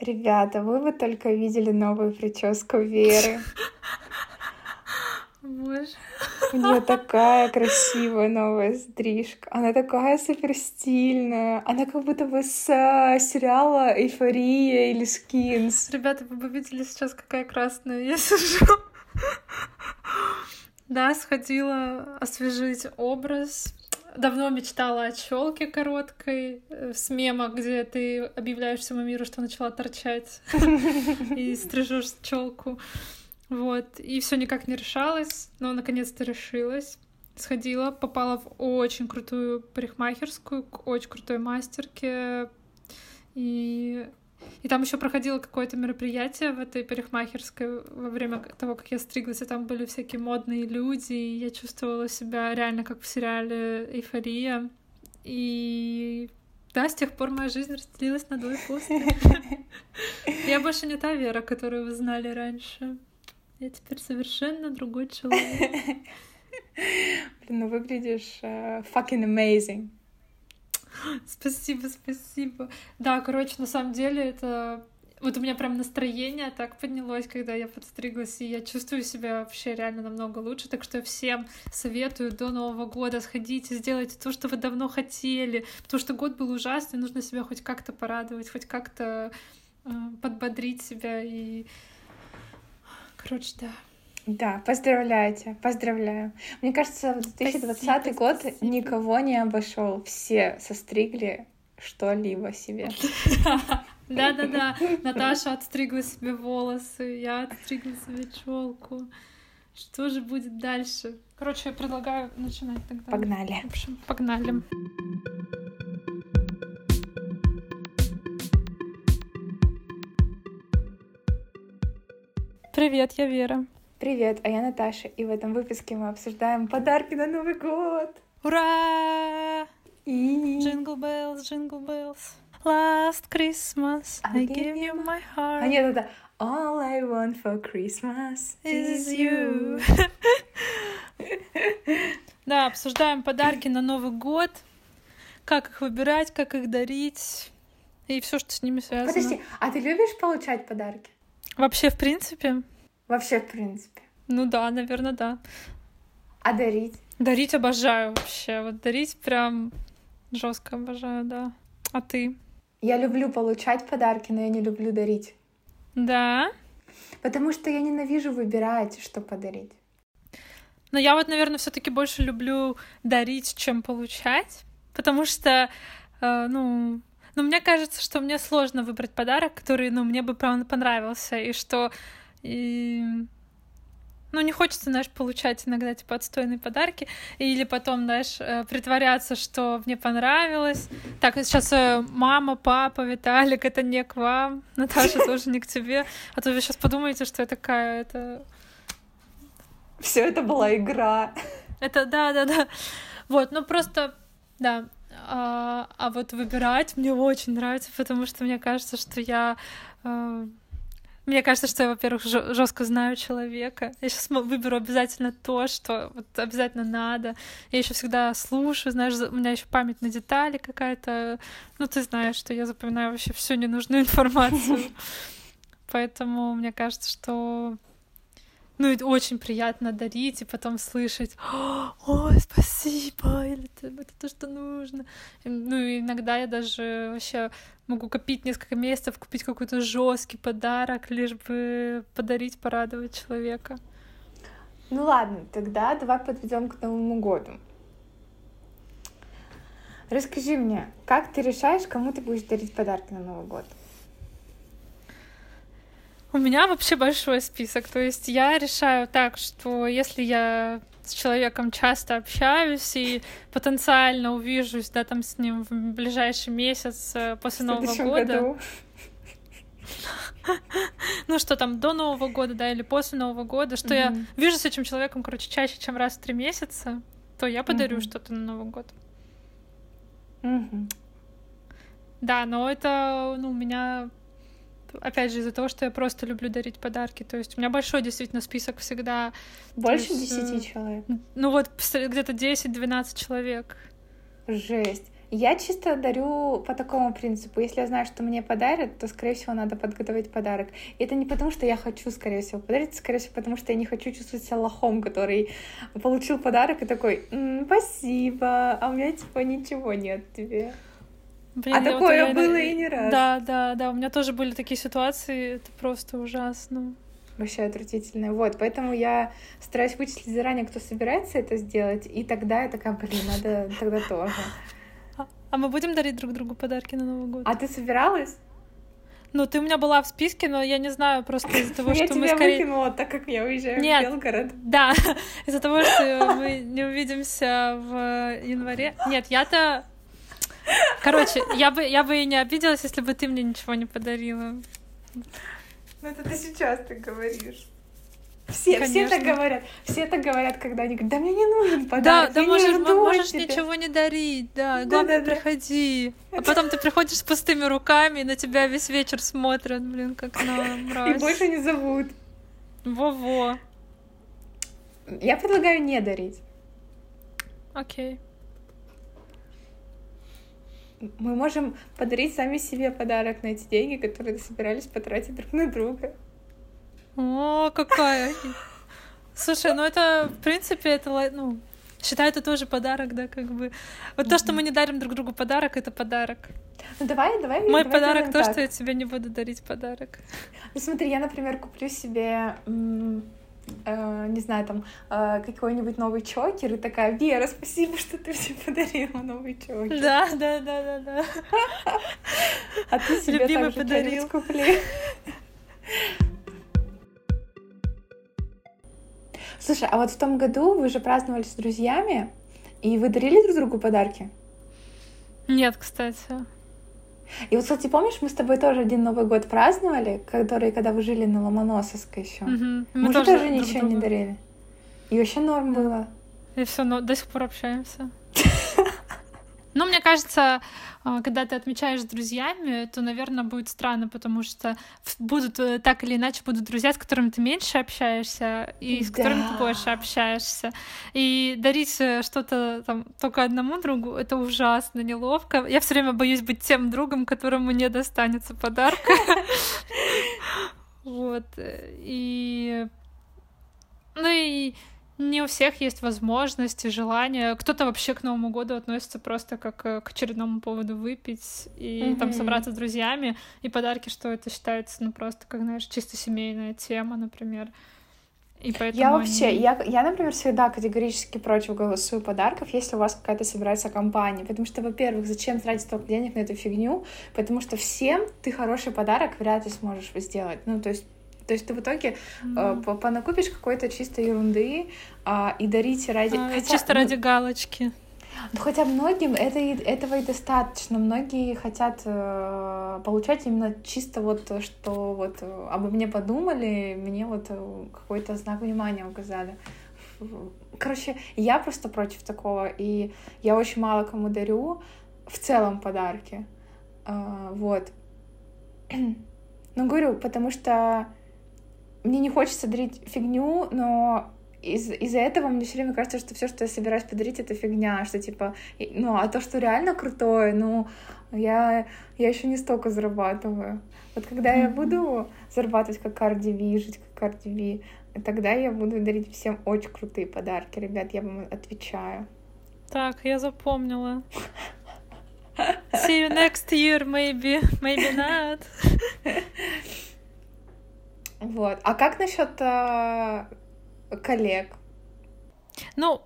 Ребята, вы бы только видели новую прическу Веры. Боже. У нее такая красивая новая стрижка. Она такая супер стильная. Она как будто бы с э, сериала «Эйфория» или «Скинс». Ребята, вы бы видели сейчас, какая красная я сижу. Да, сходила освежить образ. Давно мечтала о челке короткой э, с мема, где ты объявляешь всему миру, что начала торчать и стрижешь челку. Вот. И все никак не решалось, но наконец-то решилась. Сходила, попала в очень крутую парикмахерскую, к очень крутой мастерке. И, и там еще проходило какое-то мероприятие в этой парикмахерской во время того, как я стриглась, и там были всякие модные люди, и я чувствовала себя реально как в сериале «Эйфория». И да, с тех пор моя жизнь разделилась на до и после. Я больше не та Вера, которую вы знали раньше. Я теперь совершенно другой человек. Блин, ну выглядишь uh, fucking amazing. Спасибо, спасибо. Да, короче, на самом деле это... Вот у меня прям настроение так поднялось, когда я подстриглась, и я чувствую себя вообще реально намного лучше. Так что всем советую до Нового года сходите, сделайте то, что вы давно хотели. Потому что год был ужасный, нужно себя хоть как-то порадовать, хоть как-то э, подбодрить себя и Короче, да. Да, поздравляйте, поздравляю. Мне кажется, 2020 спасибо, год спасибо. никого не обошел. Все состригли что-либо себе. Да-да-да. Наташа отстригла себе волосы, я отстригла себе челку. Что же будет дальше? Короче, я предлагаю начинать тогда. Погнали. В общем, погнали. Привет, я Вера. Привет, а я Наташа, и в этом выпуске мы обсуждаем подарки на Новый год. Ура! И... Jingle bells, jingle bells. Last Christmas I, I gave you my heart. А нет, это All I want for Christmas is you. Да, обсуждаем подарки на Новый год, как их выбирать, как их дарить и все, что с ними связано. Подожди, а ты любишь получать подарки? Вообще, в принципе? Вообще, в принципе. Ну да, наверное, да. А дарить? Дарить обожаю вообще. Вот дарить прям жестко обожаю, да. А ты? Я люблю получать подарки, но я не люблю дарить. Да? Потому что я ненавижу выбирать, что подарить. Но я вот, наверное, все-таки больше люблю дарить, чем получать. Потому что, э, ну, ну, мне кажется, что мне сложно выбрать подарок, который, ну, мне бы прям понравился, и что и... Ну, не хочется, знаешь, получать иногда, типа, отстойные подарки, или потом, знаешь, э, притворяться, что мне понравилось. Так, сейчас э, мама, папа, Виталик, это не к вам, Наташа тоже не к тебе, а то вы сейчас подумаете, что я такая, это... Все это была игра. Это, да, да, да. Вот, ну просто, да, а, а вот выбирать мне очень нравится, потому что мне кажется, что я э, мне кажется, что я, во-первых, жестко знаю человека. Я сейчас выберу обязательно то, что вот обязательно надо. Я еще всегда слушаю, знаешь, у меня еще память на детали какая-то. Ну, ты знаешь, что я запоминаю вообще всю ненужную информацию. Поэтому мне кажется, что ну, это очень приятно дарить и потом слышать, ой, спасибо, или это, то, что нужно. Ну, иногда я даже вообще могу копить несколько месяцев, купить какой-то жесткий подарок, лишь бы подарить, порадовать человека. Ну ладно, тогда давай подведем к Новому году. Расскажи мне, как ты решаешь, кому ты будешь дарить подарки на Новый год? У меня вообще большой список. То есть я решаю так, что если я с человеком часто общаюсь и потенциально увижусь, да, там с ним в ближайший месяц э, после Нового года. Году. Ну что там, до Нового года, да, или после Нового года, что я вижу с этим человеком, короче, чаще, чем раз в три месяца, то я подарю что-то на Новый год. Да, но это, ну, у меня опять же, из-за того, что я просто люблю дарить подарки. То есть у меня большой действительно список всегда. Больше десяти человек? Ну вот где-то 10-12 человек. Жесть. Я чисто дарю по такому принципу. Если я знаю, что мне подарят, то, скорее всего, надо подготовить подарок. И это не потому, что я хочу, скорее всего, подарить, скорее всего, потому что я не хочу чувствовать себя лохом, который получил подарок и такой, М, спасибо, а у меня, типа, ничего нет тебе. Блин, А я вот такое реально- было и не раз. Да, да, да. У меня тоже были такие ситуации. Это просто ужасно. Вообще отвратительное. Вот, поэтому я стараюсь вычислить заранее, кто собирается это сделать, и тогда я такая, блин, надо тогда тоже. А, а мы будем дарить друг другу подарки на Новый год? А ты собиралась? Ну, ты у меня была в списке, но я не знаю, просто из-за того, я что мы тебя скорее... выкинула, так как я уезжаю Нет. в Белгород. Да, из-за того, что мы не увидимся в январе. Нет, я-то... Короче, я бы, я бы и не обиделась, если бы ты мне ничего не подарила. Ну это ты сейчас так говоришь. Все, все так говорят. Все так говорят, когда они говорят, да мне не нужен Да, подарок. да не можешь, можешь тебя». ничего не дарить, да. Да, Главное, да, да. приходи. А потом ты приходишь с пустыми руками, и на тебя весь вечер смотрят, блин, как на И мразь. больше не зовут. Во-во. Я предлагаю не дарить. Окей. Мы можем подарить сами себе подарок на эти деньги, которые собирались потратить друг на друга. О, какая. Слушай, ну это, в принципе, это, ну, считай, это тоже подарок, да, как бы. Вот то, что мы не дарим друг другу подарок, это подарок. Ну давай, давай. Мой давай подарок то, так. что я тебе не буду дарить подарок. Ну смотри, я, например, куплю себе, э, не знаю, там, э, какой-нибудь новый чокер, и такая, Вера, спасибо, что ты мне подарила новый чокер. Да, да, да, да, да. А ты себе Любимый также подарил. купли. Слушай, а вот в том году вы же праздновали с друзьями, и вы дарили друг другу подарки? Нет, кстати. И вот, кстати, помнишь, мы с тобой тоже один Новый год праздновали, который, когда вы жили на Ломоносовской еще. Мгм. Мы, же тоже друг ничего не другу- дарили. И вообще норм было. И все, но до сих пор общаемся. Ну, мне кажется, а, когда ты отмечаешь с друзьями, то, наверное, будет странно, потому что будут э, так или иначе будут друзья, с которыми ты меньше общаешься, и с которыми ты больше общаешься. И дарить э, что-то там только одному другу это ужасно неловко. Я все время боюсь быть тем другом, которому не достанется подарка. Вот. э, И ну и не у всех есть возможности, желания. Кто-то вообще к Новому году относится просто как э, к очередному поводу выпить и там Мгм. собраться с друзьями. И подарки, что это считается, ну просто, как знаешь, чисто семейная тема, например. И поэтому Я вообще, они- я, я, например, всегда категорически против голосую подарков, если у вас какая-то собирается компания. Потому что, во-первых, зачем тратить столько денег на эту фигню? Потому что всем ты хороший подарок вряд ли сможешь сделать. Ну, то есть то есть ты в итоге э, по- понакупишь какой-то чистой ерунды а, и дарить ради... А, хотя, чисто ради галочки. Ну, хотя многим это и- этого и достаточно. Многие хотят э, получать именно чисто вот, то, что вот э, обо мне подумали, мне вот э, какой-то знак внимания указали. Короче, я просто против такого, и я очень мало кому дарю в целом подарки. А, вот. Ну, говорю, потому что мне не хочется дарить фигню, но из- из-за этого мне все время кажется, что все, что я собираюсь подарить, это фигня, что типа, ну, а то, что реально крутое, ну, я, я еще не столько зарабатываю. Вот когда я Мгм. буду зарабатывать как Cardi B, жить как Cardi B, тогда я буду дарить всем очень крутые подарки, ребят, я вам отвечаю. Так, я запомнила. See you next year, maybe, maybe not. Вот. А как насчет а, коллег? Ну,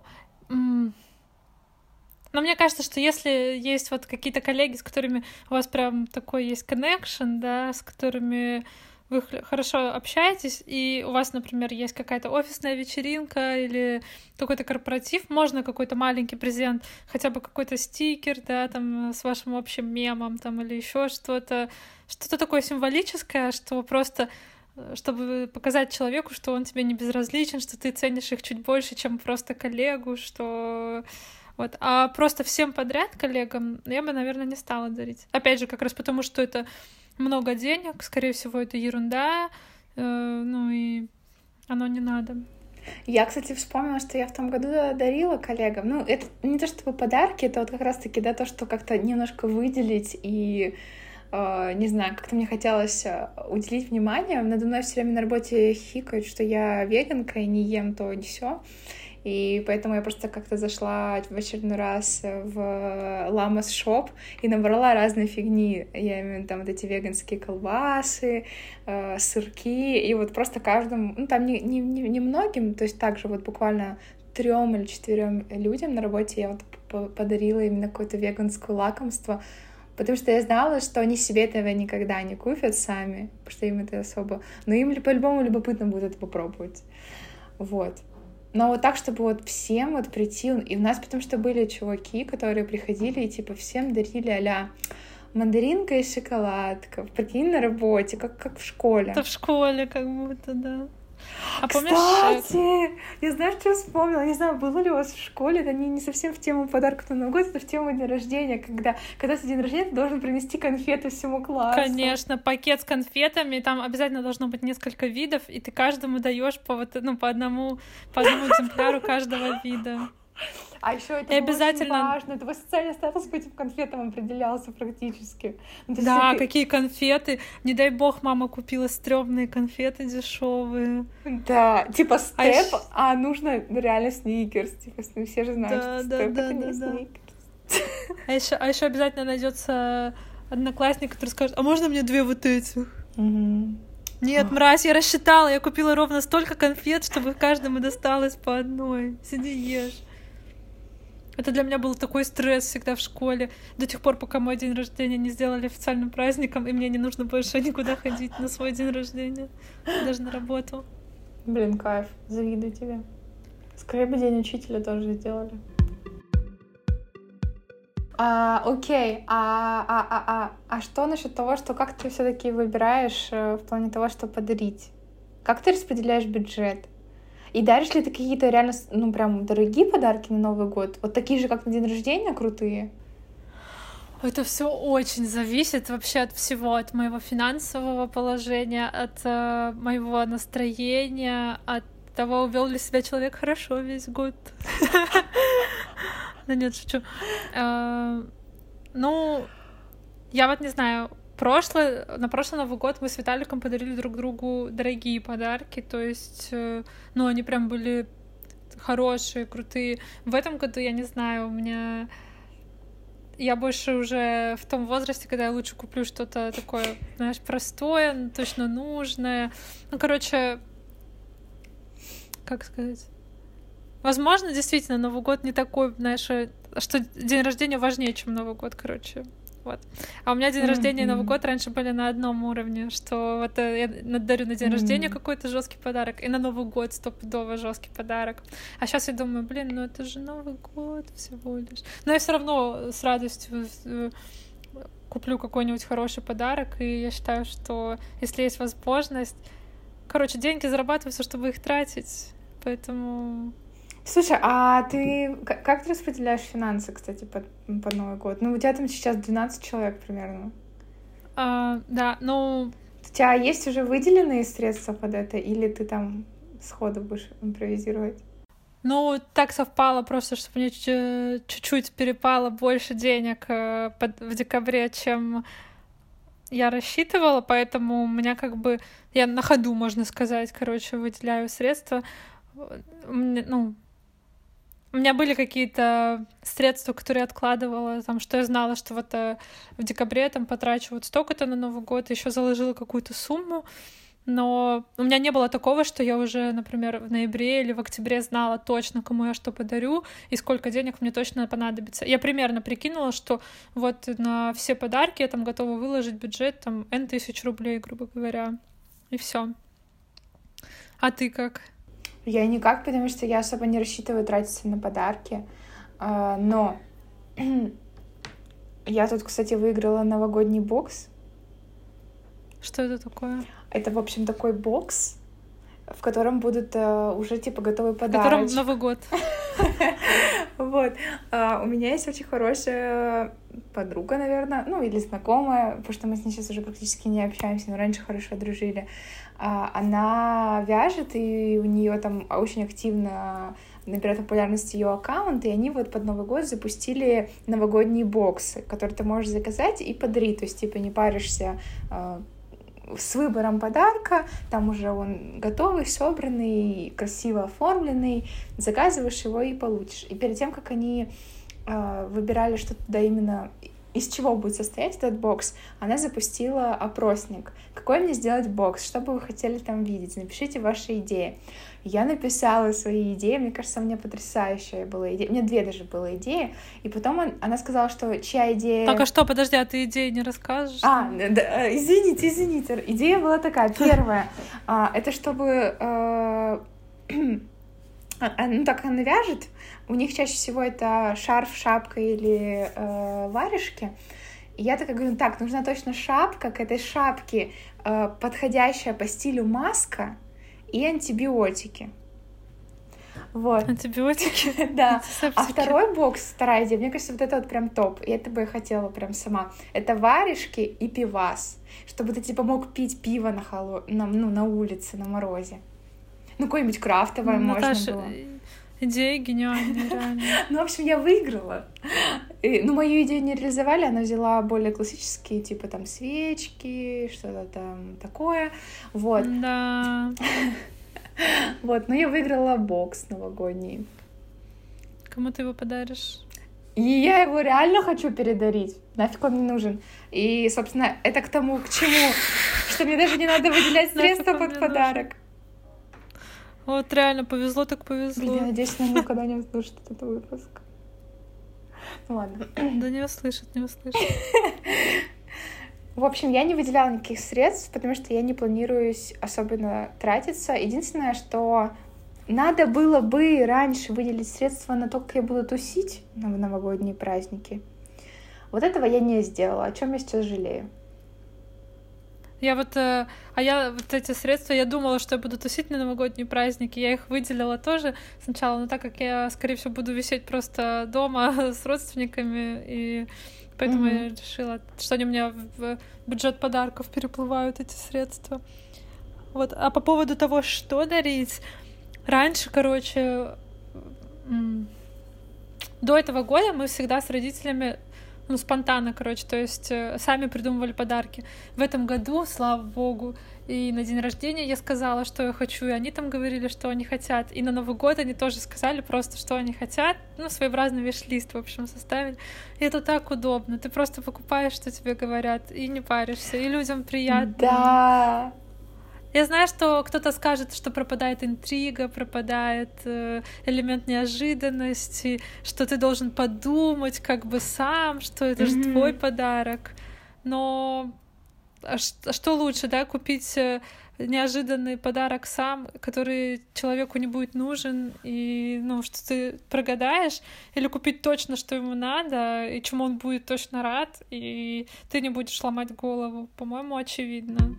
но мне кажется, что если есть вот какие-то коллеги, с которыми у вас прям такой есть connection, да, с которыми вы хорошо общаетесь, и у вас, например, есть какая-то офисная вечеринка или какой-то корпоратив, можно какой-то маленький презент, хотя бы какой-то стикер, да, там с вашим общим мемом, там или еще что-то, что-то такое символическое, что просто э, чтобы показать человеку, что он тебе не безразличен, что ты ценишь их чуть больше, чем просто коллегу, что вот. А просто всем подряд коллегам я бы, наверное, не стала дарить. Опять же, как раз потому, что это много денег, скорее всего, это ерунда, э, ну и оно не надо. Я, кстати, вспомнила, что я в том году дарила коллегам. Ну, это не то чтобы подарки, это вот как раз-таки, да, то, что как-то немножко выделить и не знаю, как-то мне хотелось э, уделить внимание. Надо мной все время на работе хихикают, что я веганка и не ем то, не все. И поэтому я просто как-то зашла в очередной раз в Ламас Шоп и набрала разные фигни. Я имею там вот эти веганские колбасы, э, сырки, и вот просто каждому, ну там не, не, не, не многим, то есть также вот буквально трем или четырем людям на работе я вот подарила именно какое-то веганское лакомство, потому что я знала, что они себе этого никогда не купят сами, потому что им это особо... Но им по-любому любопытно будет это попробовать. Вот. Но вот так, чтобы вот всем вот прийти, и у нас потому что были чуваки, которые приходили и типа всем дарили а мандаринка и шоколадка. Прикинь, на работе, как, как в школе. Это в школе как будто, да. А помнишь... Кстати, я знаю, что вспомнила. Не знаю, было ли у вас в школе, это не, не совсем в тему подарка на Новый год, это в тему дня рождения, когда, когда ты день рождения, ты должен принести конфеты всему классу. Конечно, пакет с конфетами, там обязательно должно быть несколько видов, и ты каждому даешь по вот, ну, по одному, по одному экземпляру каждого вида. А еще это и обязательно... очень важно. Твой социальный статус по этим конфетам определялся практически. Ну, да, ты... какие конфеты. Не дай бог, мама купила стрёмные конфеты дешевые. Да, типа степ, а, а нужно реально сникерс. Типа, все же знают, да, что да, степ да, это да, не да. сникерс. А еще, а еще обязательно найдется одноклассник, который скажет, а можно мне две вот этих? Угу. Нет, мразь, я рассчитала, я купила ровно столько конфет, чтобы каждому досталось по одной. Сиди ешь. Это для меня был такой стресс всегда в школе, до тех пор, пока мой день рождения не сделали официальным праздником, и мне не нужно больше никуда ходить на свой день рождения, даже на работу. Блин, кайф, завидую тебе. Скорее бы день учителя тоже сделали. А, окей, а, а, а, а, а что насчет того, что как ты все-таки выбираешь э, в плане того, что подарить? Как ты распределяешь бюджет? И даришь ли ты какие-то реально, ну, прям дорогие подарки на Новый год? Вот такие же, как на день рождения, крутые? Это все очень зависит вообще от всего, от моего финансового положения, от э, моего настроения, от того, увел ли себя человек хорошо весь год. Да нет, шучу. Э, ну, я вот не знаю, прошлый, на прошлый Новый год мы с Виталиком подарили друг другу дорогие подарки, то есть, э, ну, они прям были хорошие, крутые. В этом году, я не знаю, у меня... Я больше уже в том возрасте, когда я лучше куплю что-то такое, знаешь, простое, но точно нужное. Ну, короче, как сказать? Возможно, действительно, Новый год не такой, знаешь, э, что день рождения важнее, чем Новый год, короче. Вот. А у меня день рождения и Новый год раньше были на одном уровне, что вот э, я дарю на день рождения какой-то жесткий подарок, и на Новый год стопудово жесткий подарок. А сейчас я думаю, блин, ну это же Новый год всего лишь. Но я все равно с радостью э, куплю какой-нибудь хороший подарок, и я считаю, что если есть возможность, короче, деньги зарабатываются, чтобы их тратить, поэтому Слушай, а ты как ты распределяешь финансы, кстати, под, под Новый год? Ну, у тебя там сейчас 12 человек примерно. А, да, ну... У тебя есть уже выделенные средства под это, или ты там сходу будешь импровизировать? Ну, так совпало просто, что мне чуть-чуть перепало больше денег э, в декабре, чем я рассчитывала, поэтому у меня как бы... Я на ходу, можно сказать, короче, выделяю средства. Ну, у меня были какие-то средства, которые я откладывала, там, что я знала, что вот э, в декабре там потрачу вот столько-то на Новый год, еще заложила какую-то сумму, но у меня не было такого, что я уже, например, в ноябре или в октябре знала точно, кому я что подарю и сколько денег мне точно понадобится. Я примерно прикинула, что вот на все подарки я там готова выложить бюджет там N тысяч рублей, грубо говоря, и все. А ты как? Я никак, потому что я особо не рассчитываю тратиться на подарки. А, но я тут, кстати, выиграла новогодний бокс. Что это такое? Это, в общем, такой бокс, в котором будут uh, уже типа готовые подарки. В котором Новый год. Вот. Uh, у меня есть очень хорошая подруга, наверное, ну или знакомая, потому что мы с ней сейчас уже практически не общаемся, но раньше хорошо дружили. А, она вяжет, и у нее там очень активно набирает популярность ее аккаунт, и они вот под Новый год запустили новогодние боксы, которые ты можешь заказать и подарить, то есть типа не паришься а, с выбором подарка, там уже он готовый, собранный, красиво оформленный, заказываешь его и получишь. И перед тем, как они э, выбирали, что туда именно из чего будет состоять этот бокс, она запустила опросник. Какой мне сделать бокс? Что бы вы хотели там видеть? Напишите ваши идеи. Я написала свои идеи, мне кажется, у меня потрясающая была идея. У меня две даже была идеи. И потом он, она сказала, что чья идея... Так, а что, подожди, а ты идеи не расскажешь? А, да, э, извините, извините. Идея была такая. Первая, это чтобы... Э, а, ну, так она вяжет, у них чаще всего это шарф, шапка или э, варежки. И я такая говорю, так, нужна точно шапка, к этой шапке э, подходящая по стилю маска, и антибиотики. Вот. Антибиотики? Да. А второй бокс, вторая идея, мне кажется, вот это вот прям топ. И это бы я хотела прям сама. Это варежки и пивас. Чтобы ты типа мог пить пиво на, холо... на, ну, на улице, на морозе. Ну, какое-нибудь крафтовое ну, можно Наташа, было. Идея гениальная, реально. Ну, в общем, я выиграла. И, ну, мою идею не реализовали, она взяла более классические, типа там свечки, что-то там такое. Вот. Да. Вот, но я выиграла бокс новогодний. Кому ты его подаришь? И я его реально хочу передарить. Нафиг он не нужен. И, собственно, это к тому, к чему, что мне даже не надо выделять средства под подарок. Вот реально повезло, так повезло. Я надеюсь, она никогда не услышит этот выпуск. Ну ладно. Да не услышит, не услышит. В общем, я не выделяла никаких средств, потому что я не планируюсь особенно тратиться. Единственное, что надо было бы раньше выделить средства на то, как я буду тусить на новогодние праздники. Вот этого я не сделала, о чем я сейчас жалею. Я вот, э, а я вот эти средства, я думала, что я буду тусить на новогодние праздники, я их выделила тоже сначала, но так как я, скорее всего, буду висеть просто дома с родственниками, и поэтому mm-hmm. я решила, что они у меня в бюджет подарков переплывают эти средства. Вот, а по поводу того, что дарить, раньше, короче, до этого года мы всегда с родителями ну, спонтанно, короче, то есть э, сами придумывали подарки. В этом году, слава богу, и на день рождения я сказала, что я хочу, и они там говорили, что они хотят. И на Новый год они тоже сказали просто, что они хотят. Ну, своеобразный виш-лист, в общем, составили. И это так удобно. Ты просто покупаешь, что тебе говорят, и не паришься, и людям приятно. Да. Я знаю, что кто-то скажет, что пропадает интрига, пропадает э, элемент неожиданности, что ты должен подумать как бы сам, что это mm-hmm. же твой подарок. Но а, а что лучше, да, купить э, неожиданный подарок сам, который человеку не будет нужен, и, ну, что ты прогадаешь, или купить точно, что ему надо, и чему он будет точно рад, и ты не будешь ломать голову. По-моему, очевидно.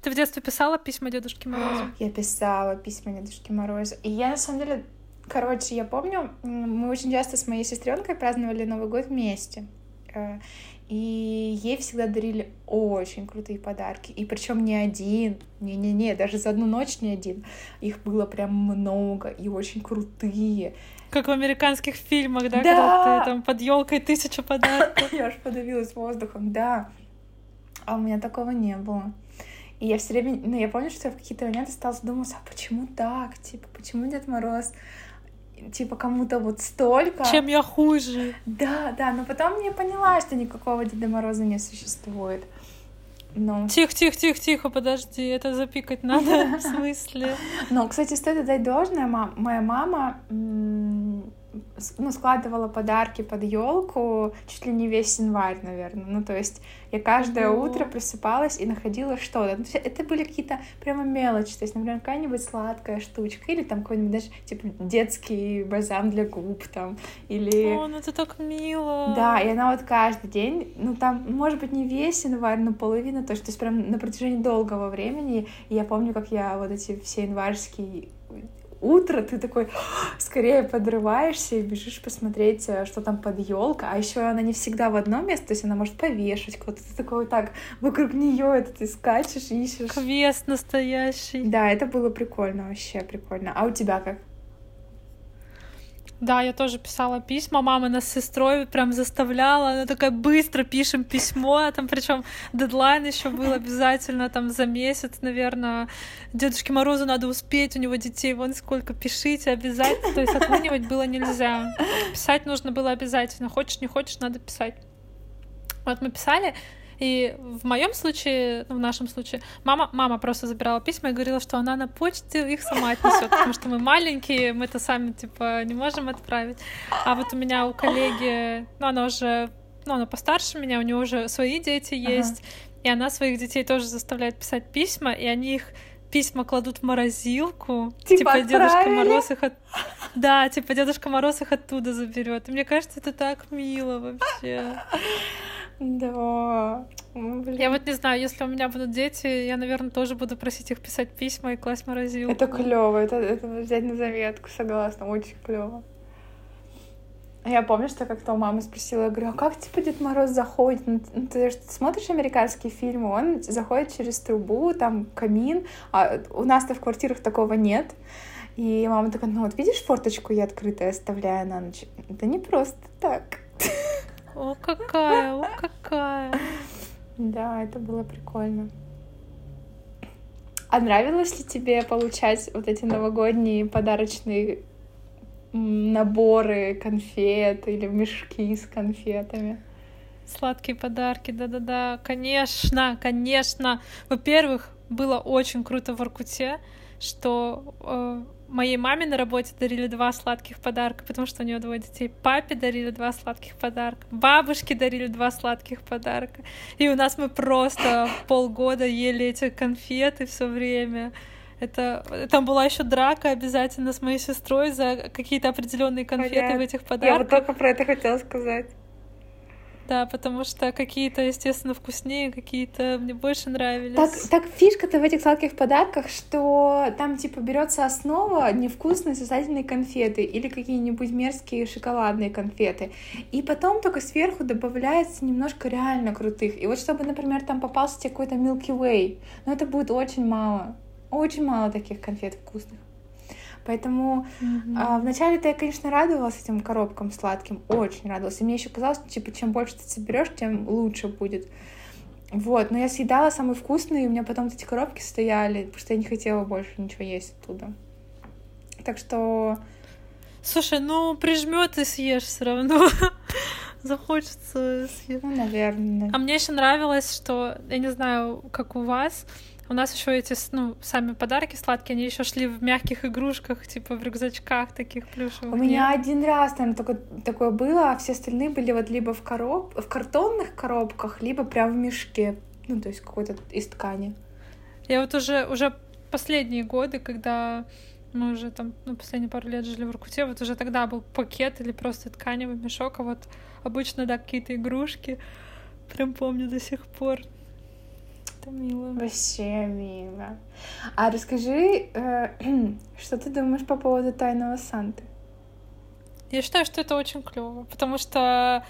Ты в детстве писала письма Дедушке Морозу? Я писала письма Дедушке Морозу. И я, на самом деле, короче, я помню, мы очень часто с моей сестренкой праздновали Новый год вместе. Э, и ей всегда дарили очень крутые подарки. И причем не один, не-не-не, даже за одну ночь не один. Их было прям много и очень крутые. Как в американских фильмах, да? да! Когда ты там под елкой тысяча подарков. Я аж подавилась воздухом, да. А у меня такого не было. И я все время, ну, я помню, что я в какие-то моменты стала задумываться, а почему так? Типа, почему Дед Мороз типа кому-то вот столько. Чем я хуже. Да, да, но потом я поняла, что никакого Деда Мороза не существует. Ну. Тихо, тихо, тихо, тихо, подожди, это запикать надо, в смысле? Ну, кстати, стоит отдать должное, моя мама ну, складывала подарки под елку чуть ли не весь январь, наверное. Ну, то есть я каждое О. утро просыпалась и находила что-то. Ну, это были какие-то прямо мелочи. То есть, например, какая-нибудь сладкая штучка, или там какой-нибудь даже, типа, детский бальзам для губ, там, или... О, ну это так мило! Да, и она вот каждый день, ну, там, может быть, не весь январь, но половина то, есть прям на протяжении долгого времени. И я помню, как я вот эти все январские утро, ты такой скорее подрываешься и бежишь посмотреть, э, что там под елка. А еще она не всегда в одном месте, то есть она может повешать кого-то. Ты такой вот так вокруг нее это ты скачешь, ищешь. Квест настоящий. Да, это было прикольно, вообще прикольно. А у тебя как? Да, я тоже писала письма. Мама нас с сестрой прям заставляла. Она такая быстро пишем письмо. Там причем дедлайн еще был обязательно там за месяц, наверное. Дедушке Морозу надо успеть, у него детей вон сколько, пишите обязательно. То есть отлынивать было нельзя. Писать нужно было обязательно. Хочешь, не хочешь, надо писать. Вот мы писали, и в моем случае, ну, в нашем случае, мама, мама просто забирала письма и говорила, что она на почте их сама отнесет, потому что мы маленькие, мы это сами, типа, не можем отправить. А вот у меня у коллеги, ну, она уже, ну, она постарше меня, у нее уже свои дети есть, ага. и она своих детей тоже заставляет писать письма, и они их письма кладут в морозилку. Типа, типа Дедушка Мороз их от... Да, типа Дедушка Мороз их оттуда заберет. И мне кажется, это так мило вообще. Да. Блин. Я вот не знаю, если у меня будут дети, я, наверное, тоже буду просить их писать письма и класть морозилку. Это клево, это, это взять на заметку, согласна, очень клево. Я помню, что как-то у мамы спросила, я говорю, а как типа Дед Мороз заходит? Ну, ты, ты смотришь американские фильмы, он заходит через трубу, там камин, а у нас-то в квартирах такого нет. И мама такая, ну вот видишь форточку я открытая оставляю на ночь? Это не просто так. О, какая, о, какая. Да, это было прикольно. А нравилось ли тебе получать вот эти новогодние подарочные наборы конфет или мешки с конфетами? Сладкие подарки, да-да-да, конечно, конечно. Во-первых, было очень круто в Аркуте, что э, моей маме на работе дарили два сладких подарка, потому что у нее двое детей. Папе дарили два сладких подарка. Бабушке дарили два сладких подарка. И у нас мы просто полгода ели эти конфеты все время. Это там была еще драка обязательно с моей сестрой за какие-то определенные конфеты Понятно. в этих подарках. Я вот только про это хотела сказать. Да, потому что какие-то, естественно, вкуснее, какие-то мне больше нравились. Так, так фишка-то в этих сладких подарках, что там типа берется основа невкусные сосательные конфеты или какие-нибудь мерзкие шоколадные конфеты. И потом только сверху добавляется немножко реально крутых. И вот чтобы, например, там попался тебе какой-то Milky Way, но это будет очень мало. Очень мало таких конфет вкусных. Поэтому mm-hmm. а, вначале-то я, конечно, радовалась этим коробкам сладким, очень радовалась. И мне еще казалось, что типа, чем больше ты соберешь, тем лучше будет. Вот, но я съедала самые вкусные, и у меня потом эти коробки стояли, потому что я не хотела больше ничего есть оттуда. Так что... Слушай, ну прижмет и съешь все равно. Захочется съесть. Ну, наверное. А мне еще нравилось, что, я не знаю, как у вас, у нас еще эти, ну, сами подарки сладкие, они еще шли в мягких игрушках, типа в рюкзачках таких плюшевых. У меня один раз, наверное, только такое было, а все остальные были вот либо в короб, в картонных коробках, либо прям в мешке, ну, то есть какой-то из ткани. Я вот уже, уже последние годы, когда мы уже там, ну, последние пару лет жили в Иркуте, вот уже тогда был пакет или просто тканевый мешок, а вот обычно, да, какие-то игрушки, прям помню до сих пор это мило. Вообще мило. А расскажи, э, что ты думаешь по поводу тайного Санты? Я считаю, что это очень клево, потому что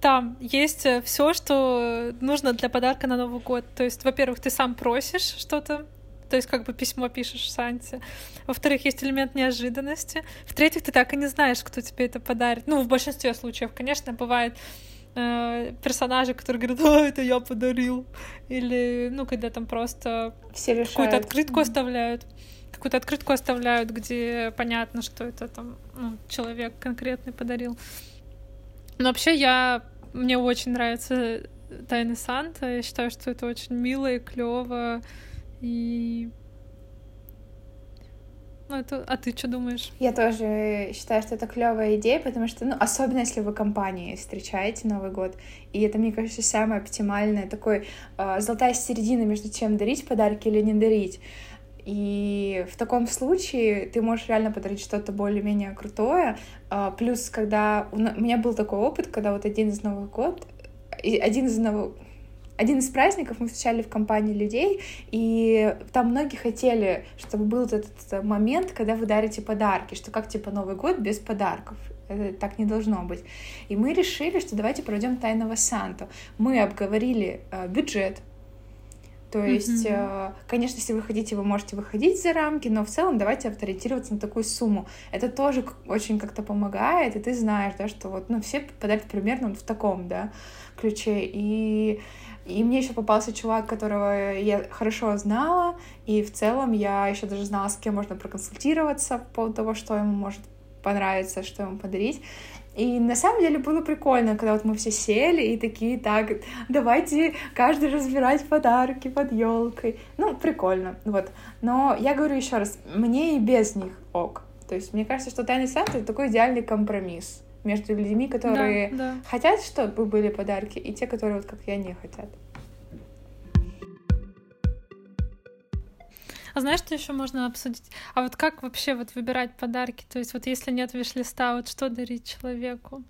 там есть все, что нужно для подарка на Новый год. То есть, во-первых, ты сам просишь что-то, то есть как бы письмо пишешь Санте. Во-вторых, есть элемент неожиданности. В-третьих, ты так и не знаешь, кто тебе это подарит. Ну, в большинстве случаев, конечно, бывает э, персонажи, которые говорят, а, это я подарил. Или, ну, когда там просто какую-то открытку mm-hmm. оставляют. Какую-то открытку оставляют, где понятно, что это там ну, человек конкретный подарил. Но вообще я мне очень нравится Тайны Санта. Я считаю, что это очень мило и клево. И ну, это... А ты что думаешь? Я тоже считаю, что это клевая идея, потому что, ну, особенно если вы компанией встречаете Новый год, и это, мне кажется, самое оптимальное, такой э, золотая середина между тем, дарить подарки или не дарить. И в таком случае ты можешь реально подарить что-то более-менее крутое. А, плюс, когда у меня был такой опыт, когда вот один из Новых год, один из новых один из праздников мы встречали в компании людей, и там многие хотели, чтобы был этот момент, когда вы дарите подарки, что как типа Новый год без подарков. Это так не должно быть. И мы решили, что давайте проведем тайного Санту. Мы обговорили э, бюджет, то есть, mm-hmm. конечно, если вы хотите, вы можете выходить за рамки, но в целом давайте авторитироваться на такую сумму. Это тоже очень как-то помогает, и ты знаешь, да, что вот, ну, все попадают примерно вот в таком, да, ключе. И и мне еще попался чувак, которого я хорошо знала, и в целом я еще даже знала, с кем можно проконсультироваться по поводу того, что ему может понравиться, что ему подарить. И на самом деле было прикольно, когда вот мы все сели и такие, так, давайте каждый разбирать подарки под елкой. Ну, прикольно, вот. Но я говорю еще раз, мне и без них ок. То есть мне кажется, что тайный Санта — это такой идеальный компромисс между людьми, которые да, да. хотят, чтобы были подарки, и те, которые вот как я не хотят. А знаешь, что еще можно обсудить? А вот как вообще вот выбирать подарки? То есть вот если нет виш-листа, вот что дарить человеку?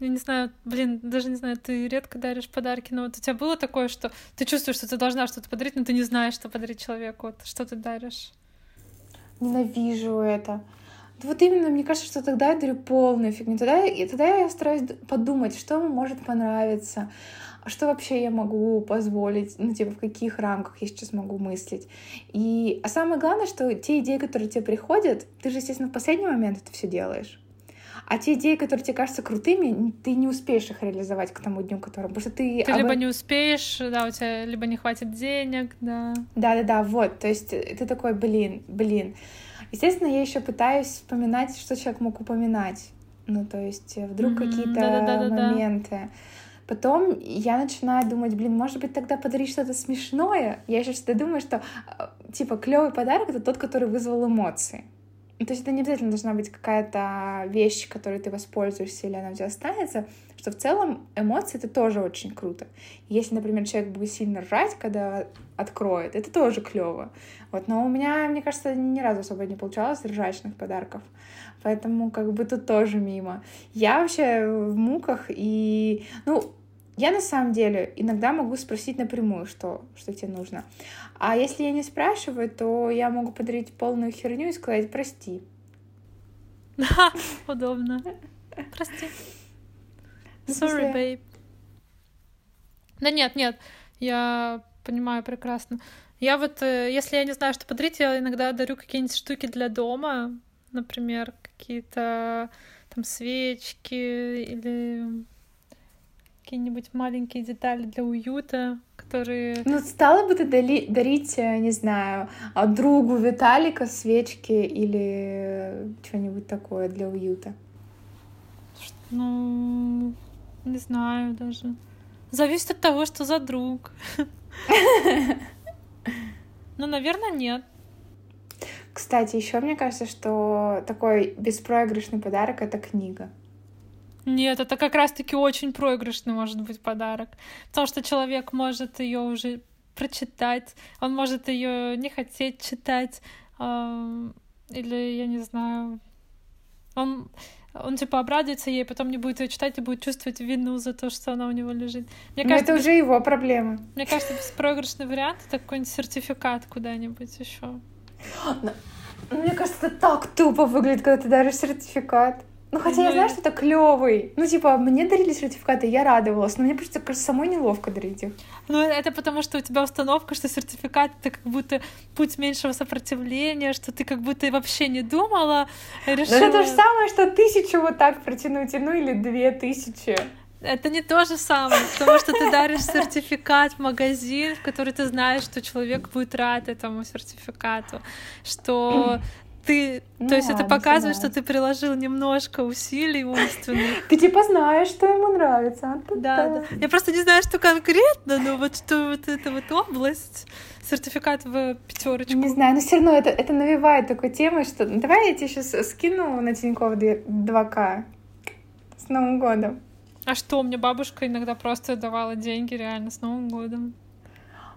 Я не знаю, блин, даже не знаю, ты редко даришь подарки, но вот у тебя было такое, что ты чувствуешь, что ты должна что-то подарить, но ты не знаешь, что подарить человеку. Вот что ты даришь? Ненавижу это. Вот именно, мне кажется, что тогда я дарю полную фигню. Тогда, и тогда я стараюсь подумать, что ему может понравиться, а что вообще я могу позволить, ну, типа, в каких рамках я сейчас могу мыслить. И, а самое главное, что те идеи, которые тебе приходят, ты же, естественно, в последний момент это все делаешь. А те идеи, которые тебе кажутся крутыми, ты не успеешь их реализовать к тому дню, которому. Потому что ты. Ты об... либо не успеешь, да, у тебя либо не хватит денег, да. Да, да, да, вот. То есть ты такой, блин, блин. Естественно, я еще пытаюсь вспоминать, что человек мог упоминать. Ну, то есть э, вдруг mm-hmm. какие-то моменты. Потом я начинаю думать, блин, может быть, тогда подарить что-то смешное. Я еще всегда думаю, что э, типа клевый подарок это тот, который вызвал эмоции. Ну, то есть это не обязательно должна быть какая-то вещь, которой ты воспользуешься или она у тебя останется, что в целом эмоции — это тоже очень круто. Если, например, человек будет сильно ржать, когда откроет, это тоже клево. Вот, но у меня, мне кажется, ни разу особо не получалось ржачных подарков. Поэтому как бы тут тоже мимо. Я вообще в муках и... Ну, я на самом деле иногда могу спросить напрямую, что, что тебе нужно. А если я не спрашиваю, то я могу подарить полную херню и сказать «прости». Удобно. Прости. Ну, Sorry, babe. Да нет, нет, я понимаю прекрасно. Я вот, э, если я не знаю, что подарить, я иногда дарю какие-нибудь штуки для дома, например, какие-то там свечки или какие-нибудь маленькие детали для уюта, которые... Ну, стала бы ты дали, дарить, э, не знаю, а, другу Виталика свечки или что-нибудь такое для уюта? Ну, не знаю даже. Зависит от того, что за друг. Ну, наверное, нет. Кстати, еще мне кажется, что такой беспроигрышный подарок это книга. Нет, это как раз-таки очень проигрышный может быть подарок. Потому что человек может ее уже прочитать, он может ее не хотеть читать, э, или, я не знаю, он, он типа обрадуется ей, потом не будет ее читать и будет чувствовать вину за то, что она у него лежит. Мне Но кажется, это уже его проблема. Мне кажется, беспроигрышный вариант это какой-нибудь сертификат куда-нибудь еще. Мне кажется, это так тупо выглядит, когда ты даришь сертификат. Ну, хотя я знаю, что это клевый. Ну, типа, мне дарили сертификаты, я радовалась, но мне просто кажется, самой неловко дарить их. Ну, это потому, что у тебя установка, что сертификат — это как будто путь меньшего сопротивления, что ты как будто вообще не думала, решила... Но это то же самое, что тысячу вот так протянуть, ну, или две тысячи. Это не то же самое, потому что ты даришь сертификат в магазин, в который ты знаешь, что человек будет рад этому сертификату, что ты, ну, то есть ладно, это показывает, что ты приложил немножко усилий умственных. Ты типа знаешь, что ему нравится. А да, да. Я просто не знаю, что конкретно, но вот что вот эта вот область, сертификат в пятерочку. Не знаю, но все равно это, это навевает такой темы, что ну, давай я тебе сейчас скину на Тинькофф 2К с Новым годом. А что, мне бабушка иногда просто давала деньги реально с Новым годом.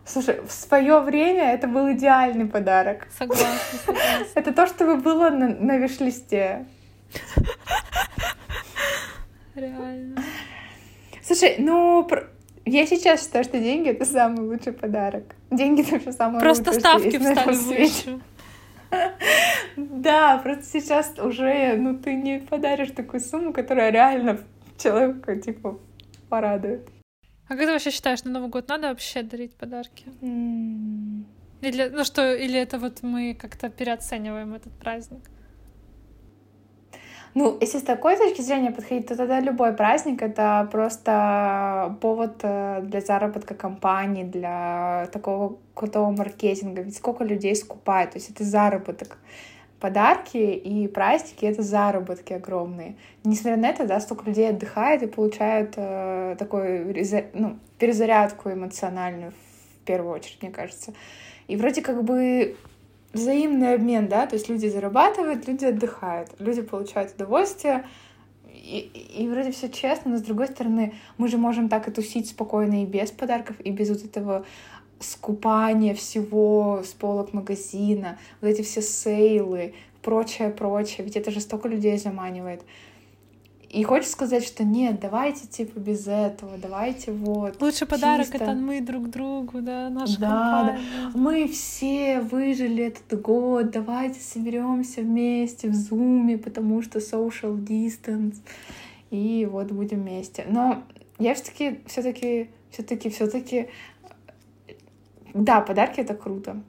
Слушай, в свое время это был идеальный подарок. Согласна, согласна. Это то, что было на, на виш-листе. Реально. Слушай, ну, Я сейчас считаю, что деньги — это самый лучший подарок. Деньги — это вообще самое Просто лучшее, ставки что встали выше. Да, просто сейчас уже, ну, ты не подаришь такую сумму, которая реально человека, типа, порадует. А как ты вообще считаешь, на Новый год надо вообще дарить подарки? М, Или, ну что, или это вот мы как-то переоцениваем этот праздник? Ну, если с такой точки зрения подходить, то тогда любой праздник — это просто повод э, для заработка компании, для такого крутого маркетинга. Ведь сколько людей скупает, то есть это заработок. Подарки и праздники — это заработки огромные. Несмотря на это, да, столько людей отдыхает и получают э, реза- ну, перезарядку эмоциональную в первую очередь, мне кажется. И вроде как бы взаимный обмен, да, то есть люди зарабатывают, люди отдыхают, люди получают удовольствие, и, и вроде все честно, но с другой стороны, мы же можем так и тусить спокойно и без подарков, и без вот этого скупания всего с полок магазина, вот эти все сейлы, прочее, прочее, ведь это же столько людей заманивает. И хочется сказать, что нет, давайте типа без этого, давайте вот. Лучший подарок чисто. это мы друг другу, да, наша Да, компания. Мы все выжили этот год, давайте соберемся вместе в зуме, потому что social distance, и вот будем вместе. Но я все-таки, все-таки, все-таки, все-таки, да, подарки это круто.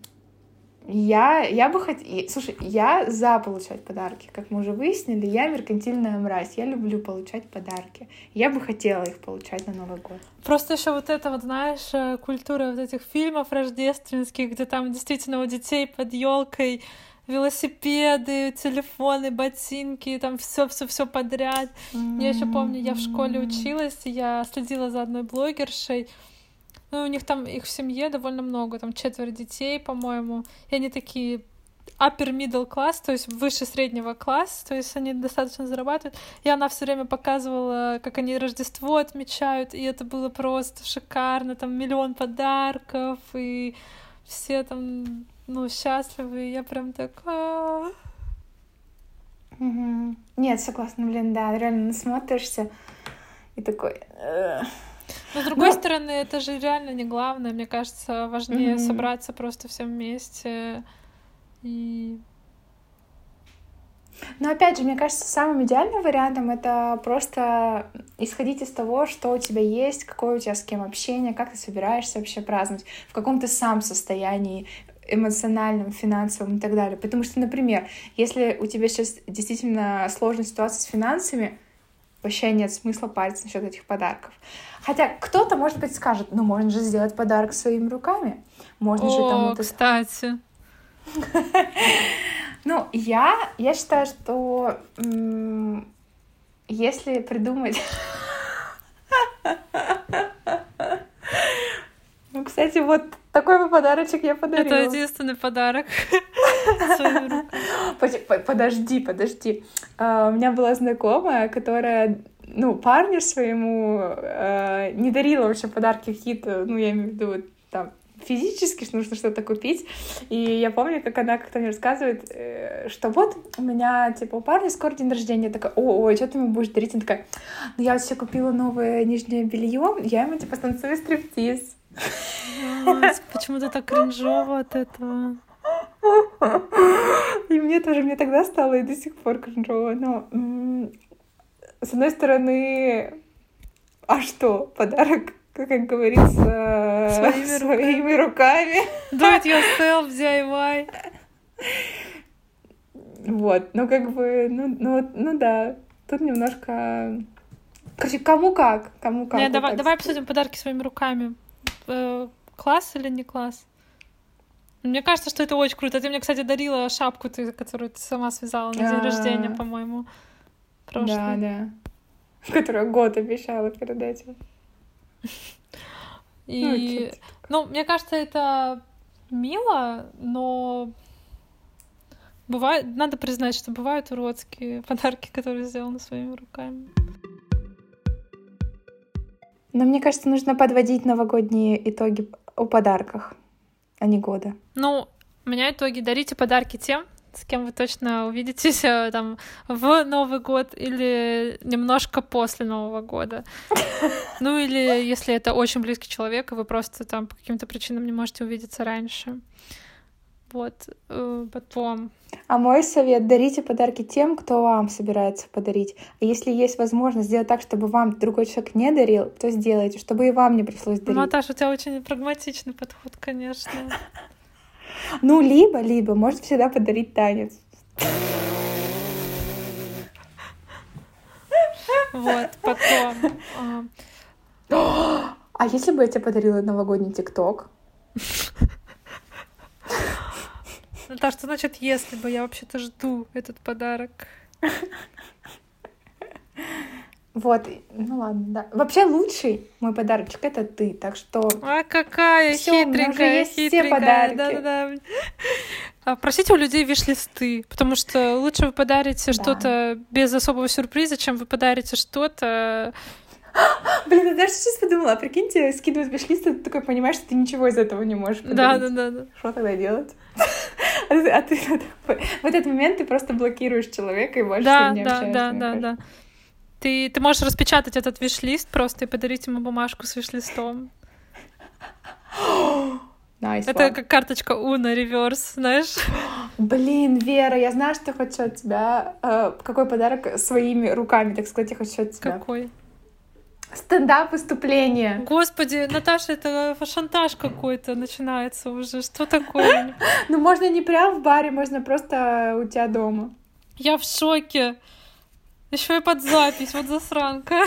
Я, я бы хотела... Слушай, я за получать подарки. Как мы уже выяснили, я меркантильная мразь. Я люблю получать подарки. Я бы хотела их получать на Новый год. Просто еще вот это вот, знаешь, э, культура вот этих фильмов рождественских, где там действительно у детей под елкой велосипеды, телефоны, ботинки, там все, все, все подряд. Я еще помню, я в школе училась, и я следила за одной блогершей. Ну, у них там их в семье довольно много, там четверо детей, по-моему, и они такие upper middle класс, то есть выше среднего класса, то есть они достаточно зарабатывают. И она все время показывала, как они Рождество отмечают, и это было просто шикарно, там миллион подарков, и все там, ну, счастливы, и я прям так... «А». Нет, согласна, блин, да, реально насмотришься и такой... Но с другой Ну- стороны, это же реально не главное. Мне кажется, важнее Мгм. собраться просто всем вместе и Но опять же, мне кажется, самым идеальным вариантом это просто исходить из того, что у тебя есть, какое у тебя с кем общение, как ты собираешься вообще праздновать, в каком ты сам состоянии эмоциональном, финансовом и так далее. Потому что, например, если у тебя сейчас действительно сложная ситуация с финансами, вообще нет смысла париться насчет этих подарков. Хотя кто-то, может быть, скажет, ну, можно же сделать подарок своими руками. Можно же там О, вот это кстати. Ну, я, я считаю, что если придумать... Ну, кстати, вот такой подарочек я подарила. Это единственный подарок Подожди, подожди. А, У меня была знакомая, которая, ну, парню своему э, не дарила вообще подарки какие-то, ну, я имею в виду, вот, там, физически, что нужно что-то купить. И я помню, как она как-то мне рассказывает, э, что вот у меня, типа, у парня скоро день рождения. Я такая, о, ой, что ты ему будешь дарить? Она такая, ну, я вот себе купила новое нижнее белье, я ему, типа, станцую стриптиз. Почему-то так кринжово от этого. И мне тоже, мне тогда стало и до сих пор кринжово. Но, с одной стороны, а что, подарок, как говорится, Своими своими руками. Do it yourself, DIY. Вот, ну как бы, ну, ну, ну да, тут немножко... Короче, кому как, кому как. Не, вот давай, давай обсудим подарки своими руками. Э, Класс или не класс? Мне кажется, что это очень круто. Ты мне, кстати, дарила шапку, ты, которую ты сама связала на день А. рождения, по-моему. Прошлый. Да, да. Которую год обещала перед этим. И, Ну, ну, мне кажется, это мило, но бывает, надо признать, что бывают уродские подарки, которые сделаны своими руками. Но мне кажется, нужно подводить новогодние итоги о подарках, а не года. Ну, у меня итоги. Дарите подарки тем, с кем вы точно увидитесь э, там в Новый год или немножко после Нового года. Ну или если это очень близкий человек, и вы просто там по каким-то причинам не можете увидеться раньше. Вот, э, потом. А мой совет — дарите подарки тем, кто вам собирается подарить. А если есть возможность сделать так, чтобы вам другой человек не дарил, то сделайте, чтобы и вам не пришлось дарить. Наташа, у тебя очень прагматичный подход, конечно. Ну, либо, либо, может всегда подарить танец. Вот, потом... А, а если бы я тебе подарила новогодний ТикТок? Наташа, что значит если бы? Я вообще-то жду этот подарок. Вот, ну ладно, да. Вообще лучший мой подарочек это ты, так что. А какая всё, хитренькая, хитренькая. Все подарки. Да, да, да. А, просите у людей виш-листы, потому что лучше вы подарите да. что-то без особого сюрприза, чем вы подарите что-то Блин, я даже сейчас подумала, прикиньте, скидывают виш-лист, ты такой понимаешь, что ты ничего из этого не можешь подарить. Да, да, да. да. Что тогда делать? А ты в этот момент ты просто блокируешь человека и больше да, с ним не да, общаешься. Да, да, да, да. Ты, ты можешь распечатать этот виш-лист просто и подарить ему бумажку с виш-листом. Nice Это one. как карточка Уна реверс, знаешь? Блин, Вера, я знаю, что хочу от тебя. Э, какой подарок своими руками, так сказать, я хочу от тебя. Какой? Стендап-выступление. Господи, Наташа, это шантаж какой-то начинается уже. Что такое? Ну, можно не прям в баре, можно просто у тебя дома. Я в шоке. Еще и под запись, вот засранка.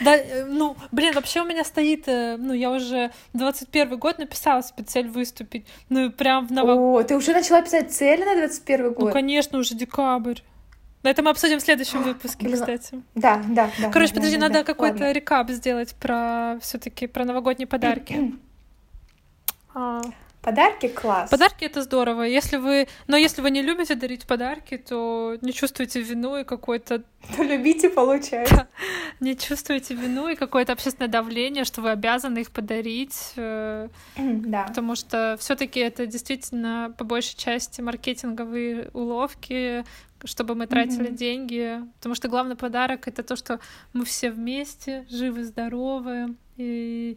Да, э, ну, блин, вообще у меня стоит, э, ну, я уже 21 год написала себе цель выступить, ну, прям в новогодний... О, ты уже начала писать цели на 21 год? Ну, конечно, уже декабрь. Но это мы обсудим в следующем выпуске, Блин, кстати. Да, да, да. Короче, да, подожди, да, надо да, какой-то ладно. рекап сделать про все таки про новогодние подарки. а... Подарки класс. Подарки это здорово. Если вы, но если вы не любите дарить подарки, то не чувствуете вину и какой-то. То любите получать. не чувствуете вину и какое-то общественное давление, что вы обязаны их подарить. Э, да. Потому что все-таки это действительно по большей части маркетинговые уловки, чтобы мы тратили mm-hmm. деньги. Потому что главный подарок это то, что мы все вместе, живы, здоровы и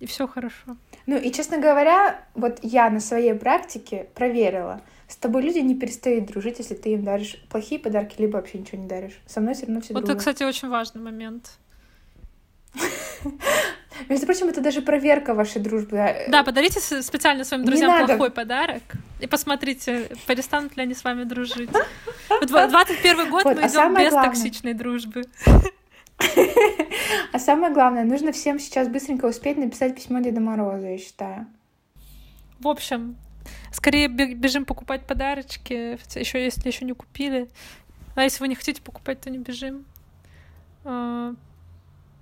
и все хорошо. Ну и, честно говоря, вот я на своей практике проверила, с тобой люди не перестают дружить, если ты им даришь плохие подарки, либо вообще ничего не даришь. Со мной все равно все Вот это, кстати, очень важный момент. Между прочим, это даже проверка вашей дружбы. А, да, подарите специально своим друзьям плохой подарок и посмотрите, перестанут ли они с вами дружить. 21 год мы а идем без токсичной дружбы. А самое главное, нужно всем сейчас быстренько успеть написать письмо Деда Мороза, я считаю. В общем, скорее бежим покупать подарочки, еще если еще не купили. А если вы не хотите покупать, то не бежим.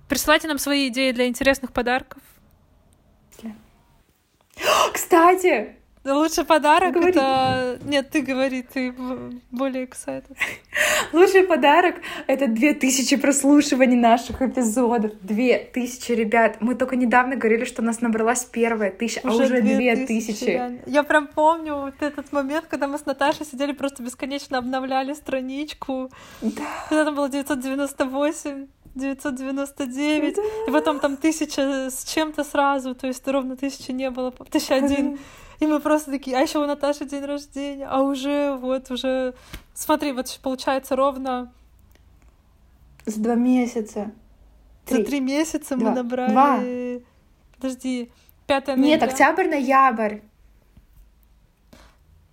Присылайте нам свои идеи для интересных подарков. Кстати, Лучший подарок говори. это... Нет, ты говори, ты более excited. Лучший подарок — это две тысячи прослушиваний наших эпизодов. Две тысячи, ребят. Мы только недавно говорили, что у нас набралась первая тысяча, а уже две тысячи. Я прям помню вот этот момент, когда мы с Наташей сидели, просто бесконечно обновляли страничку. Да. Когда там было 998. 999, да. и потом там тысяча с чем-то сразу, то есть ровно тысячи не было, тысяча один. И мы просто такие, а еще у Наташи день рождения, а уже вот уже, смотри, вот получается ровно за два месяца. Три. За три месяца два. мы набрали. Два. Подожди, 5 ноября. Нет, октябрь, ноябрь.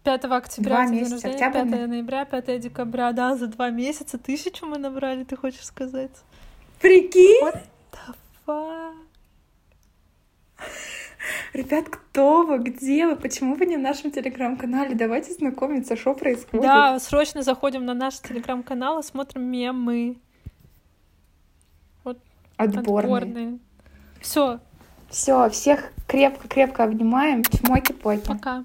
5 октября два месяца, рождения, октябрь, 5 ноября, 5 декабря, да, за два месяца тысячу мы набрали, ты хочешь сказать? Прикинь? What the fuck? Ребят, кто вы, где вы, почему вы не в нашем телеграм-канале? Давайте знакомиться, что происходит. Да, срочно заходим на наш телеграм-канал и смотрим мемы. Вот отборные. отборные. Все. Все, всех крепко-крепко обнимаем. Чмоки-поки. Пока.